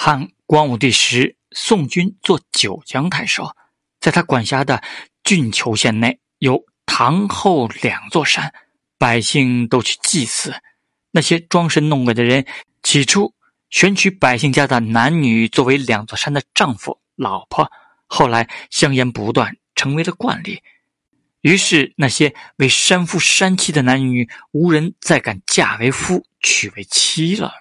汉光武帝时，宋军做九江太守，在他管辖的郡丘县内有唐后两座山，百姓都去祭祀。那些装神弄鬼的人，起初选取百姓家的男女作为两座山的丈夫、老婆，后来香烟不断，成为了惯例。于是，那些为山夫山妻的男女，无人再敢嫁为夫，娶为妻了。